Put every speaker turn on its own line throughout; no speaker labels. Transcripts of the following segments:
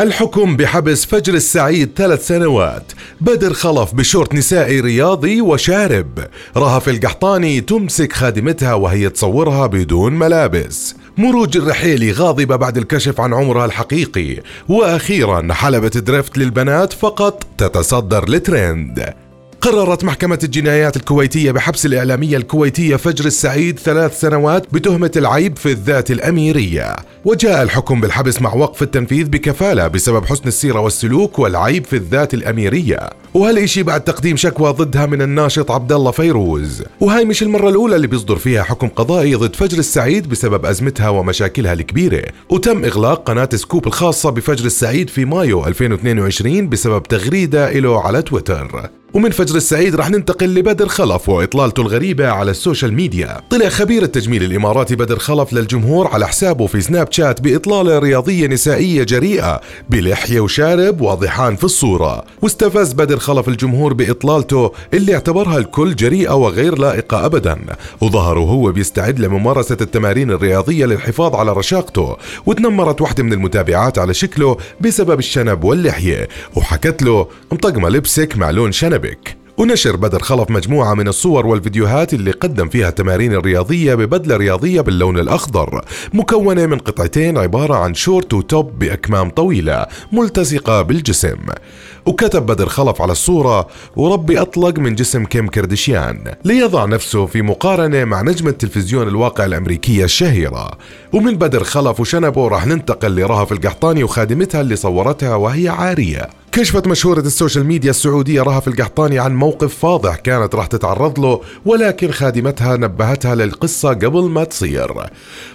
الحكم بحبس فجر السعيد ثلاث سنوات. بدر خلف بشورت نسائي رياضي وشارب. رهف القحطاني تمسك خادمتها وهي تصورها بدون ملابس. مروج الرحيلي غاضبة بعد الكشف عن عمرها الحقيقي. وأخيرا حلبة دريفت للبنات فقط تتصدر الترند قررت محكمة الجنايات الكويتية بحبس الإعلامية الكويتية فجر السعيد ثلاث سنوات بتهمة العيب في الذات الأميرية. وجاء الحكم بالحبس مع وقف التنفيذ بكفالة بسبب حسن السيرة والسلوك والعيب في الذات الأميرية. وهالإشي بعد تقديم شكوى ضدها من الناشط عبد الله فيروز؟ وهاي مش المرة الأولى اللي بيصدر فيها حكم قضائي ضد فجر السعيد بسبب أزمتها ومشاكلها الكبيرة. وتم إغلاق قناة سكوب الخاصة بفجر السعيد في مايو 2022 بسبب تغريدة له على تويتر. ومن فجر السعيد رح ننتقل لبدر خلف وإطلالته الغريبة على السوشيال ميديا. طلع خبير التجميل الإماراتي بدر خلف للجمهور على حسابه في سناب شات بإطلالة رياضية نسائية جريئة بلحية وشارب واضحان في الصورة. واستفز بدر خلف الجمهور بإطلالته اللي اعتبرها الكل جريئة وغير لائقة ابدا. وظهر وهو بيستعد لممارسة التمارين الرياضية للحفاظ على رشاقته. وتنمرت واحدة من المتابعات على شكله بسبب الشنب واللحية. وحكت له مطقمه لبسك مع لون شنبك ونشر بدر خلف مجموعة من الصور والفيديوهات اللي قدم فيها التمارين الرياضية ببدلة رياضية باللون الأخضر. مكونة من قطعتين عبارة عن شورت وتوب بأكمام طويلة ملتصقة بالجسم. وكتب بدر خلف على الصورة وربي أطلق من جسم كيم كردشيان ليضع نفسه في مقارنة مع نجمة تلفزيون الواقع الأمريكية الشهيرة. ومن بدر خلف وشنبه راح ننتقل لرهف القحطاني وخادمتها اللي صورتها وهي عارية. كشفت مشهورة السوشيال ميديا السعودية رهف القحطاني عن موقف فاضح كانت راح تتعرض له ولكن خادمتها نبهتها للقصة قبل ما تصير.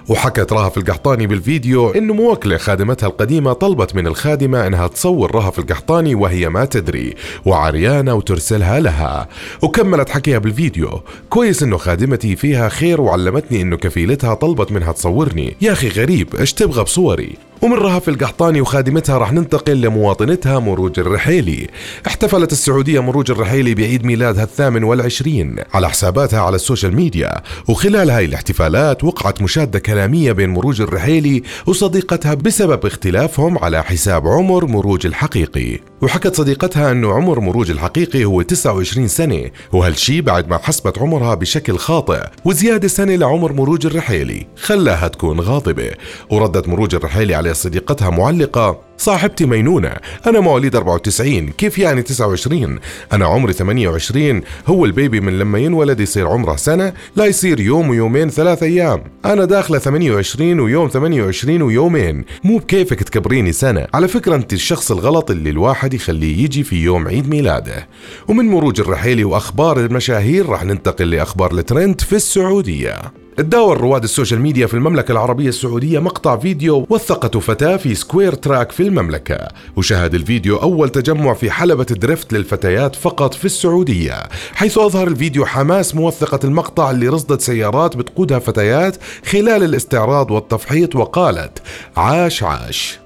وحكت رهف القحطاني بالفيديو انه موكلة خادمتها القديمة طلبت من الخادمة إنها تصور رهف القحطاني وهي ما تدري وعريانة وترسلها لها. وكملت حكيها بالفيديو كويس إنه خادمتي فيها خير وعلمتني إنه كفيلتها طلبت منها تصورني. يا أخي غريب إيش تبغى بصوري؟ ومن رهف القحطاني وخادمتها رح ننتقل لمواطنتها مروج الرحيلي. احتفلت السعودية مروج الرحيلي بعيد ميلادها الثامن والعشرين على حساباتها على السوشيال ميديا وخلال هاي الاحتفالات وقعت مشادة كلامية بين مروج الرحيلي وصديقتها بسبب اختلافهم على حساب عمر مروج الحقيقي. وحكت صديقتها أنه عمر مروج الحقيقي هو 29 سنة وهالشي بعد ما حسبت عمرها بشكل خاطئ وزيادة سنة لعمر مروج الرحيلي خلاها تكون غاضبة. وردت مروج الرحيلي على صديقتها معلقة. صاحبتي مينونة. أنا مواليد 94 كيف يعني 29 أنا عمري 28 هو البيبي من لما ينولد يصير عمره سنة لا يصير يوم ويومين ثلاث أيام. أنا داخلة 28 ويوم 28 ويومين. مو بكيفك تكبريني سنة. على فكرة أنت الشخص الغلط اللي الواحد يخليه يجي في يوم عيد ميلاده. ومن مروج الرحيلي وأخبار المشاهير راح ننتقل لأخبار الترند في السعودية. تداول رواد السوشيال ميديا في المملكة العربية السعودية مقطع فيديو وثقته فتاة في square track في المملكة. وشهد الفيديو أول تجمع في حلبة دريفت للفتيات فقط في السعودية حيث أظهر الفيديو حماس موثقة المقطع اللي رصدت سيارات بتقودها فتيات خلال الاستعراض والتفحيط وقالت عاش عاش.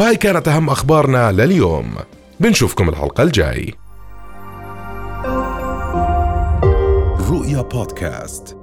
وهي كانت أهم أخبارنا لليوم. بنشوفكم الحلقة الجاي.
رؤيا بودكاست.